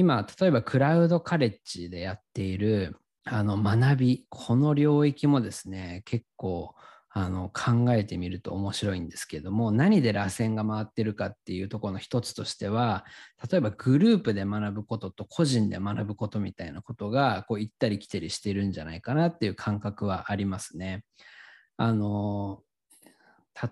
今、例えばクラウドカレッジでやっているあの学び、この領域もですね、結構あの考えてみると面白いんですけども、何で螺旋が回ってるかっていうところの一つとしては、例えばグループで学ぶことと個人で学ぶことみたいなことがこう行ったり来たりしてるんじゃないかなっていう感覚はありますね。あの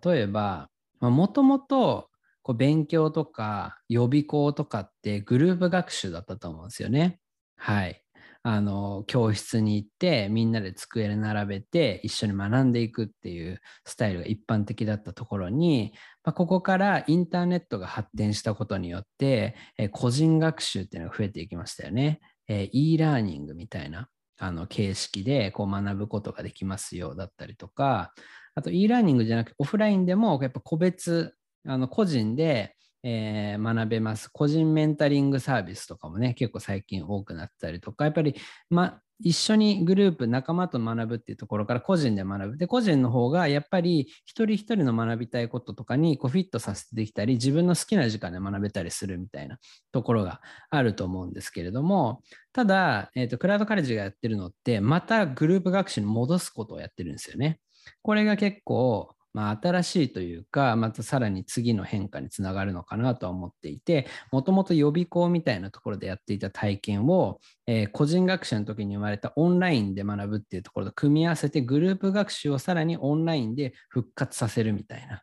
例えば、もともとこう勉強とか予備校とかってグループ学習だったと思うんですよね。はい。あの教室に行ってみんなで机で並べて一緒に学んでいくっていうスタイルが一般的だったところに、まあ、ここからインターネットが発展したことによって、え個人学習っていうのが増えていきましたよね。え e ラーニングみたいなあの形式でこう学ぶことができますよだったりとかあと e ラーニングじゃなくてオフラインでもやっぱ個別あの個人でえー、学べます。個人メンタリングサービスとかもね、結構最近多くなったりとか、やっぱり、ま、一緒にグループ、仲間と学ぶっていうところから個人で学ぶ。で、個人の方がやっぱり一人一人の学びたいこととかにこうフィットさせてできたり、自分の好きな時間で学べたりするみたいなところがあると思うんですけれども、ただ、えーと、クラウドカレッジがやってるのって、またグループ学習に戻すことをやってるんですよね。これが結構まあ、新しいというか、またさらに次の変化につながるのかなとは思っていて、もともと予備校みたいなところでやっていた体験を、えー、個人学習の時に生まれたオンラインで学ぶっていうところと組み合わせて、グループ学習をさらにオンラインで復活させるみたいな、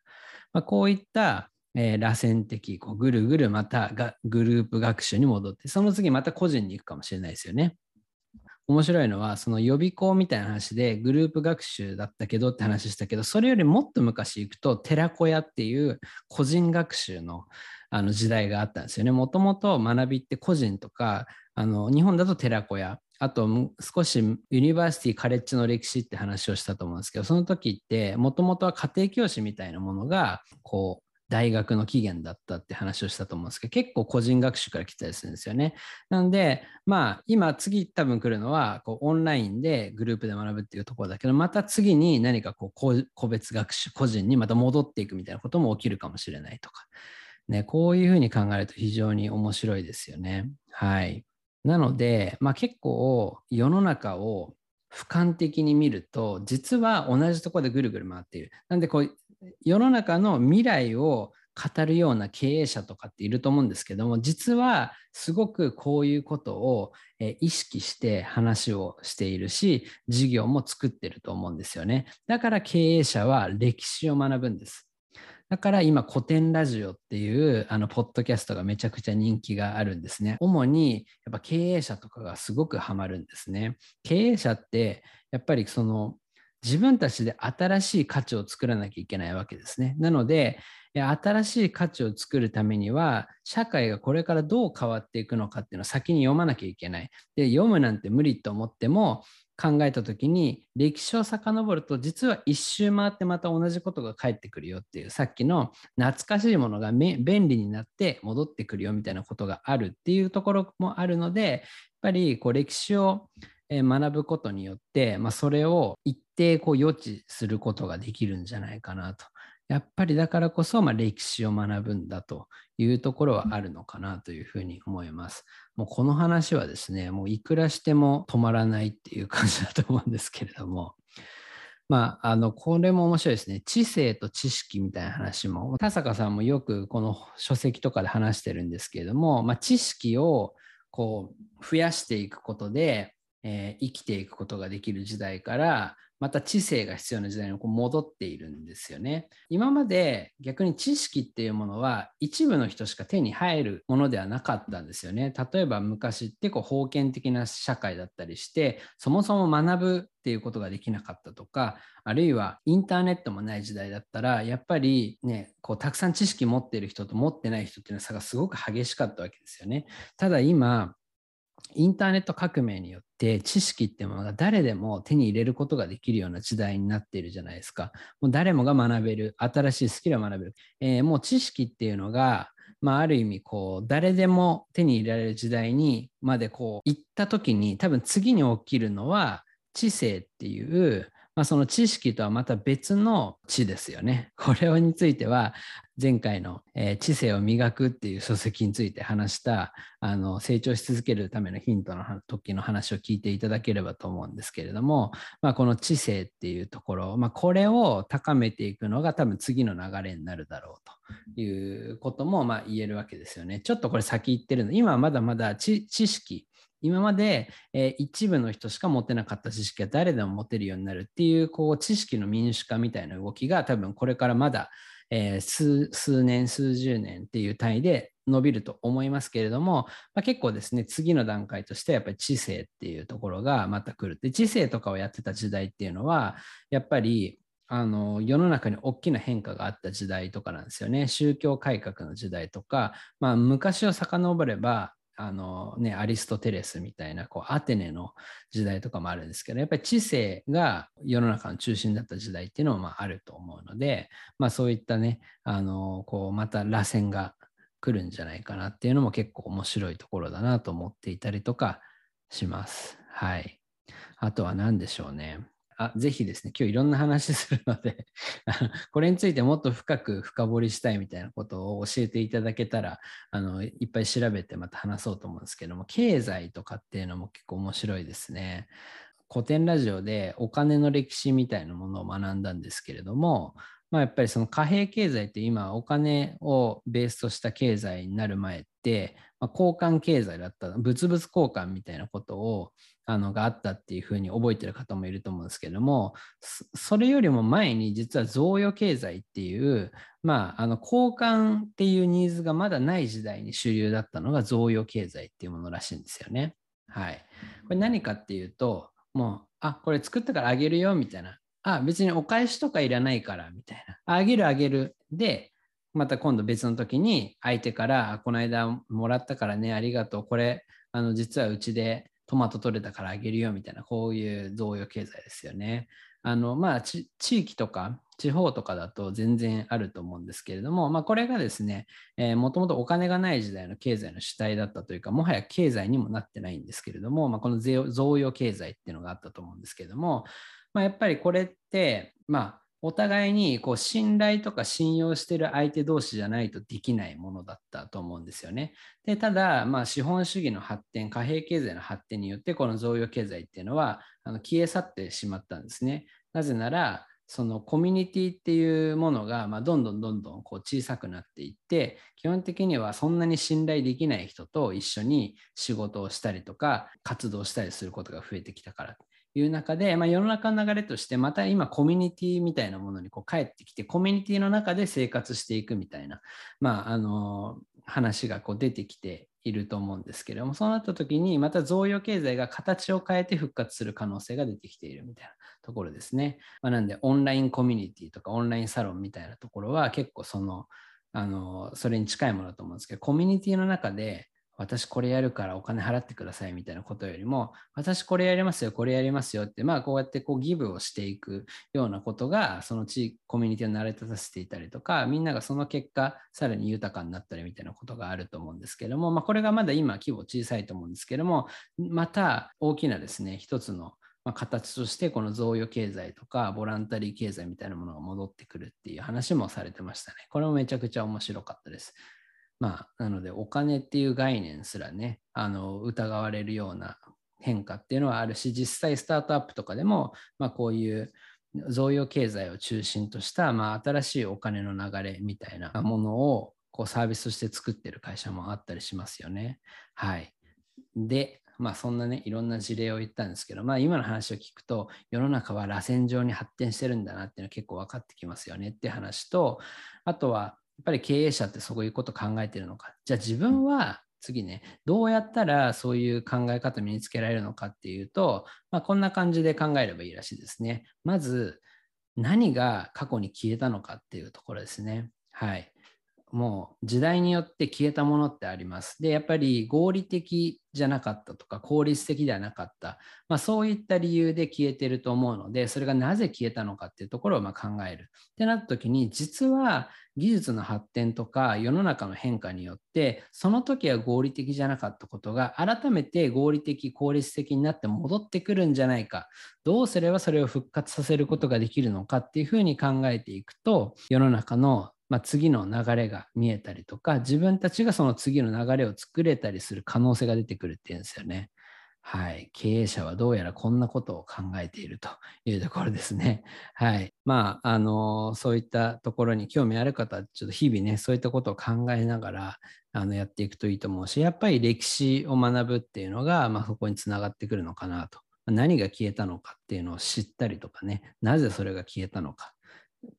まあ、こういったえー、螺旋的、こうぐるぐるまたがグループ学習に戻って、その次また個人に行くかもしれないですよね。面白いのは、その予備校みたいな話でグループ学習だったけどって話したけど、それよりもっと昔行くと、寺子屋っていう個人学習のあの時代があったんですよね。もともと学びって個人とか、あの日本だと寺子屋、あと少しユニバーシティカレッジの歴史って話をしたと思うんですけど、その時ってもともとは家庭教師みたいなものがこう大学の起源だったって話をしたと思うんですけど、結構個人学習から来たりするんですよね。なので、まあ、今次多分来るのは、こうオンラインでグループで学ぶっていうところだけど、また次に何かこう個別学習、個人にまた戻っていくみたいなことも起きるかもしれないとか、ね、こういうふうに考えると非常に面白いですよね。はい。なので、まあ、結構世の中を俯瞰的に見ると、実は同じところでぐるぐる回っている。なんでこう、世の中の未来を語るような経営者とかっていると思うんですけども実はすごくこういうことを意識して話をしているし事業も作ってると思うんですよね。だから経営者は歴史を学ぶんです。だから今古典ラジオっていうあのポッドキャストがめちゃくちゃ人気があるんですね。主にやっぱ経営者とかがすごくハマるんですね。経営者ってやっぱりその自分たちで新しい価値を作らなきゃいけないわけですね。なので、新しい価値を作るためには、社会がこれからどう変わっていくのかっていうのを先に読まなきゃいけない。で、読むなんて無理と思っても、考えた時に歴史を遡ると実は一周回ってまた同じことが返ってくるよっていうさっきの懐かしいものが便利になって戻ってくるよみたいなことがあるっていうところもあるのでやっぱりこう歴史を学ぶことによって、まあ、それを一定こう予知することができるんじゃないかなと。やっぱりだからこそ、まあ、歴史を学ぶんだというところはあるのかなというふうに思います。もうこの話はですね、もういくらしても止まらないっていう感じだと思うんですけれども、まあ、あの、これも面白いですね。知性と知識みたいな話も、田坂さんもよくこの書籍とかで話してるんですけれども、まあ、知識をこう増やしていくことで、えー、生きていくことができる時代からまた知性が必要な時代にこう戻っているんですよね。今まで逆に知識っていうものは一部の人しか手に入るものではなかったんですよね。例えば昔ってこう封建的な社会だったりしてそもそも学ぶっていうことができなかったとかあるいはインターネットもない時代だったらやっぱりねこうたくさん知識持ってる人と持ってない人っていうのは差がすごく激しかったわけですよね。ただ今インターネット革命によって知識ってものが誰でも手に入れることができるような時代になっているじゃないですか。もう誰もが学べる、新しいスキルを学べる。えー、もう知識っていうのが、まあ、ある意味こう誰でも手に入れられる時代にまでこう行った時に多分次に起きるのは知性っていうまあ、その知識とはまた別の知ですよね。これについては前回の、えー、知性を磨くっていう書籍について話したあの成長し続けるためのヒントの時の話を聞いていただければと思うんですけれども、まあ、この知性っていうところ、まあ、これを高めていくのが多分次の流れになるだろうということもまあ言えるわけですよね。ちょっとこれ先言ってるの今はまだまだ知識今まで、えー、一部の人しか持てなかった知識が誰でも持てるようになるっていうこう知識の民主化みたいな動きが多分これからまだえー、数数年、数十年っていう単位で伸びると思いますけれども、まあ、結構ですね、次の段階としてやっぱり知性っていうところがまた来る。で、知性とかをやってた時代っていうのは、やっぱりあの世の中に大きな変化があった時代とかなんですよね。宗教改革の時代とか、まあ、昔を遡れば、あのね、アリストテレスみたいなこうアテネの時代とかもあるんですけどやっぱり知性が世の中の中心だった時代っていうのもまああると思うので、まあ、そういったねあのこうまた螺旋が来るんじゃないかなっていうのも結構面白いところだなと思っていたりとかします。はい。あとは何でしょうね。あぜひですね、今日いろんな話するので これについてもっと深く深掘りしたいみたいなことを教えていただけたら、あのいっぱい調べてまた話そうと思うんですけども、経済とかっていうのも結構面白いですね。古典ラジオでお金の歴史みたいなものを学んだんですけれども、まあ、やっぱりその貨幣経済って今お金をベースとした経済になる前って、まあ、交換経済だった物々交換みたいなことをあのがあったっていうふうに覚えてる方もいると思うんですけどもそれよりも前に実は贈与経済っていう、まあ、あの交換っていうニーズがまだない時代に主流だったのが贈与経済っていうものらしいんですよね。はい、これ何かっていうともうあこれ作ったからあげるよみたいな。あ別にお返しとかいらないからみたいな。あげるあげる。でまた今度別の時に相手からこの間もらったからねありがとう。これあの実はうちでトマト取れたからあげるよみたいな、こういう贈与経済ですよね。あのまあ、地域とか地方とかだと全然あると思うんですけれども、まあ、これがですね、もともとお金がない時代の経済の主体だったというか、もはや経済にもなってないんですけれども、まあ、この贈与経済っていうのがあったと思うんですけれども、まあ、やっぱりこれって、まあ、お互いにこう信頼とか信用してる相手同士じゃないとできないものだったと思うんですよね。でただ、まあ、資本主義の発展、貨幣経済の発展によって、この贈与経済っていうのはあの消え去ってしまったんですね。なぜなら、そのコミュニティっていうものが、まあ、どんどんどんどんこう小さくなっていって基本的にはそんなに信頼できない人と一緒に仕事をしたりとか活動したりすることが増えてきたからいう中で、まあ、世の中の流れとしてまた今コミュニティみたいなものにこう帰ってきてコミュニティの中で生活していくみたいな、まあ、あの話がこう出てきていると思うんですけれどもそうなった時にまた贈与経済が形を変えて復活する可能性が出てきているみたいなところですね。まあ、なんでオンラインコミュニティとかオンラインサロンみたいなところは結構そのあのそれに近いものだと思うんですけどコミュニティの中で私これやるからお金払ってくださいみたいなことよりも、私これやりますよ、これやりますよって、まあこうやってこうギブをしていくようなことが、その地域、コミュニティを慣れ立たせていたりとか、みんながその結果、さらに豊かになったりみたいなことがあると思うんですけども、まあこれがまだ今規模小さいと思うんですけども、また大きなですね、一つのま形としてこの贈与経済とかボランタリー経済みたいなものが戻ってくるっていう話もされてましたね。これもめちゃくちゃ面白かったです。まあ、なのでお金っていう概念すらね、あの疑われるような変化っていうのはあるし、実際スタートアップとかでも、まあ、こういう贈与経済を中心とした、まあ、新しいお金の流れみたいなものをこうサービスとして作ってる会社もあったりしますよね。はい。で、まあそんなね、いろんな事例を言ったんですけど、まあ今の話を聞くと、世の中は螺旋状に発展してるんだなっていうのは結構分かってきますよねって話と、あとは、っぱり経営者ってそういうこと考えてるのか。じゃあ自分は次ね、どうやったらそういう考え方身につけられるのかっていうと、まあ、こんな感じで考えればいいらしいですね。まず、何が過去に消えたのかっていうところですね。はい。もう時代によって消えたものってあります。で、やっぱり合理的じゃなかったとか効率的ではなかった、まあ、そういった理由で消えてると思うのでそれがなぜ消えたのかっていうところをま考える。ってなった時に実は技術の発展とか世の中の変化によってその時は合理的じゃなかったことが改めて合理的効率的になって戻ってくるんじゃないか。どうすればそれを復活させることができるのかっていうふうに考えていくと世の中のまあ、次の流れが見えたりとか自分たちがその次の流れを作れたりする可能性が出てくるっていうんですよね。はい、経営者はどうやらこんなことを考えているというところですね。はい。まあ、あの、そういったところに興味ある方は、ちょっと日々ね、そういったことを考えながら、あの、やっていくといいと思うし、やっぱり歴史を学ぶっていうのが、まあ、そこにつながってくるのかなと。何が消えたのかっていうのを知ったりとかね、なぜそれが消えたのか。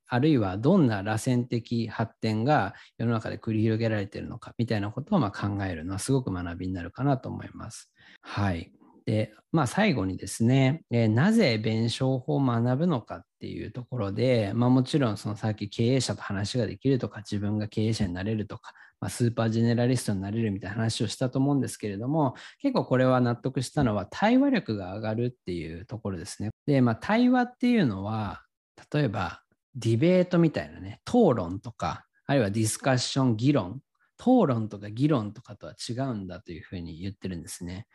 あるいはどんな螺旋的発展が世の中で繰り広げられているのかみたいなことをま考えるのはすごく学びになるかなと思います。はい。で、まあ、最後にですね、えなぜ弁証法を学ぶのかっていうところで、まあ、もちろんそのさっき経営者と話ができるとか、自分が経営者になれるとか、まあ、スーパージェネラリストになれるみたいな話をしたと思うんですけれども、結構これは納得したのは対話力が上がるっていうところですね。で、まあ、対話っていうのは、例えばディベートみたいなね、討論とか、あるいはディスカッション、議論、討論とか議論とかとは違うんだというふうに言ってるんですね。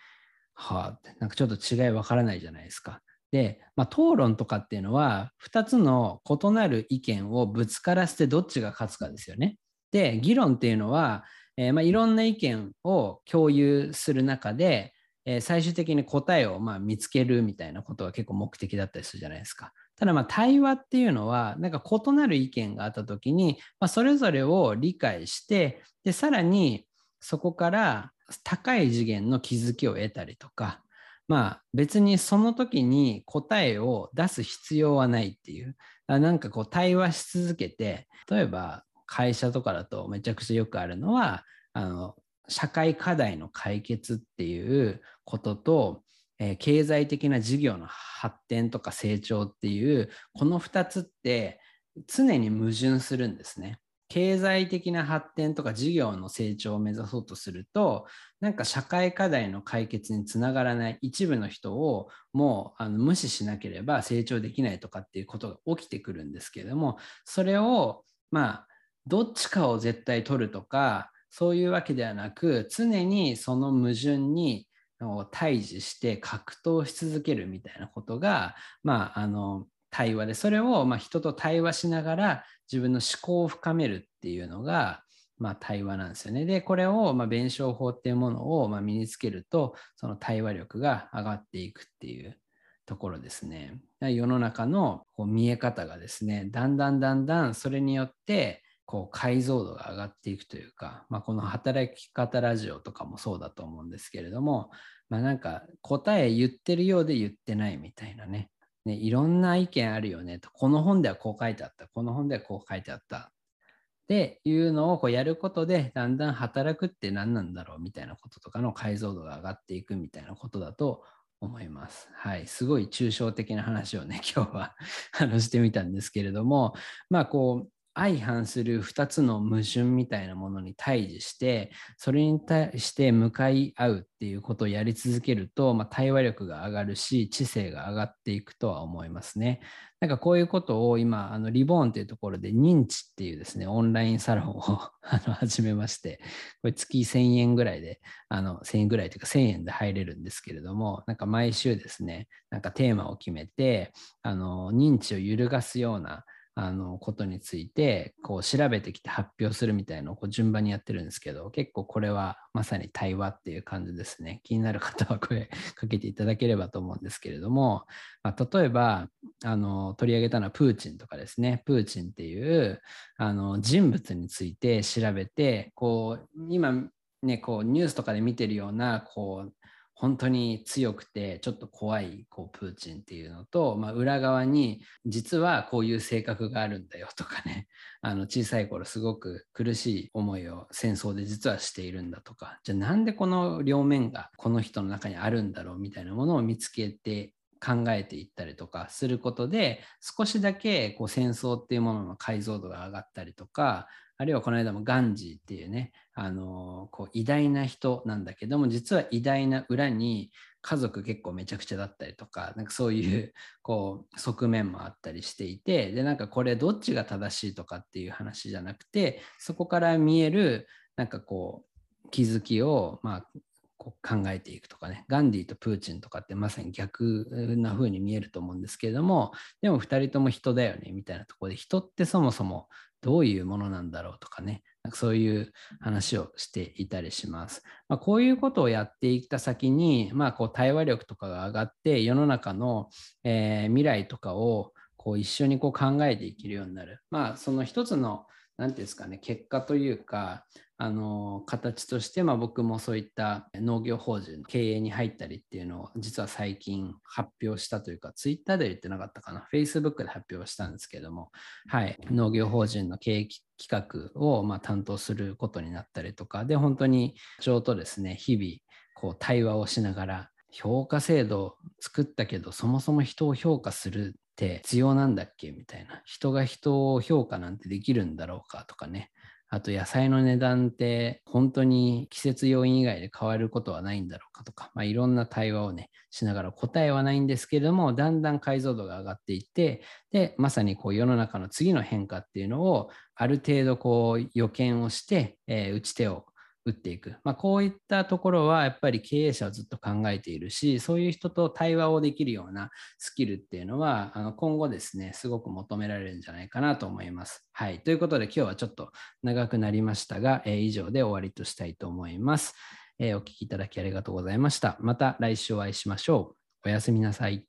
はあ、なんかちょっと違いわからないじゃないですか。で、まあ、討論とかっていうのは、2つの異なる意見をぶつからせてどっちが勝つかですよね。で、議論っていうのは、えー、まあ、いろんな意見を共有する中で、えー、最終的に答えをま見つけるみたいなことが結構目的だったりするじゃないですか。ただまあ対話っていうのはなんか異なる意見があった時に、まあ、それぞれを理解してでさらにそこから高い次元の気づきを得たりとかまあ別にその時に答えを出す必要はないっていうなんかこう対話し続けて例えば会社とかだとめちゃくちゃよくあるのはあの社会課題の解決っていうこととえ経済的な事業の発展とか成長っていうこの2つって常に矛盾するんですね。経済的な発展とか事業の成長を目指そうとするとなんか社会課題の解決につながらない一部の人をもうあの無視しなければ成長できないとかっていうことが起きてくるんですけれどもそれをまあどっちかを絶対取るとかそういうわけではなく常にその矛盾にを対峙して格闘し続けるみたいなことが、まあ、あの対話でそれをま人と対話しながら自分の思考を深めるっていうのが、まあ、対話なんですよね。でこれをま弁証法っていうものをま身につけるとその対話力が上がっていくっていうところですね。世の中のこう見え方がですねだんだんだんだんそれによってこう解像度が上がっていくというか、まあ、この働き方ラジオとかもそうだと思うんですけれども、まあ、なんか答え言ってるようで言ってないみたいなね。ねいろんな意見あるよねと。この本ではこう書いてあった。この本ではこう書いてあった。っていうのをこうやることでだんだん働くって何なんだろうみたいなこととかの解像度が上がっていくみたいなことだと思います。はい。すごい抽象的な話をね、今日は 話してみたんですけれども、まあこう、相反する2つの矛盾みたいなものに対峙してそれに対して向かい合うっていうことをやり続けると、まあ、対話力が上がるし知性が上がっていくとは思いますね。なんかこういうことを今あのリボーンというところで認知っていうですねオンラインサロンを あの始めましてこれ月1000円ぐらいであの1000円ぐらいというか1000円で入れるんですけれどもなんか毎週ですねなんかテーマを決めてあの認知を揺るがすようなあのことについてこう調べてきて発表するみたいのをこう順番にやってるんですけど結構これはまさに対話っていう感じですね。気になる方はこれ かけていただければと思うんですけれども、まあ、例えばあの取り上げたのはプーチンとかですね。プーチンっていうあの人物について調べてこう今ねこうニュースとかで見てるようなこう本当に強くてちょっと怖いこうプーチンっていうのと、まあ、裏側に実はこういう性格があるんだよとかね。あの小さい頃すごく苦しい思いを戦争で実はしているんだとか。じゃあなんでこの両面がこの人の中にあるんだろうみたいなものを見つけて考えていったりとかすることで少しだけこう戦争っていうものの解像度が上がったりとかあるいはこの間もガンジーっていうね、あのこう偉大な人なんだけども、実は偉大な裏に家族結構めちゃくちゃだったりとか、なんかそういう こう側面もあったりしていて、で、なんかこれどっちが正しいとかっていう話じゃなくて、そこから見えるなんかこう気づきを、まあ、こう考えていくとかね、ガンディとプーチンとかってまさに逆な風に見えると思うんですけれども、でも2人とも人だよねみたいなとこで、人ってそもそもどういうものなんだろうとかね、そういう話をしていたりします。まあ、こういうことをやっていった先に、まあ、こう対話力とかが上がって、世の中の、えー、未来とかをこう一緒にこう考えていけるようになる。まあ、その一つの何て言うんですかね、結果というか、あの形として、まあ、僕もそういった農業法人の経営に入ったりっていうのを実は最近発表したというか、ツイッターで言ってなかったかな、Facebook で発表したんですけども、はい、農業法人の経営企画をま担当することになったりとか、で、本当にちょうどですね、日々こう対話をしながら、評価制度を作ったけど、そもそも人を評価するって必要なんだっけ？みたいな。人が人を評価なんてできるんだろうかとかね。あと野菜の値段って本当に季節要因以外で変わることはないんだろうかとか、まあ、いろんな対話をね、しながら答えはないんですけれども、だんだん解像度が上がっていって、で、まさにこう世の中の次の変化っていうのをある程度こう予見をして、えー、打ち手を打っていく。まあ、こういったところはやっぱり経営者はずっと考えているし、そういう人と対話をできるようなスキルっていうのは、あの今後ですね、すごく求められるんじゃないかなと思います。はい。ということで今日はちょっと長くなりましたが、えー、以上で終わりとしたいと思います、えー、お聞きいただきありがとうございました。また来週お会いしましょう。おやすみなさい。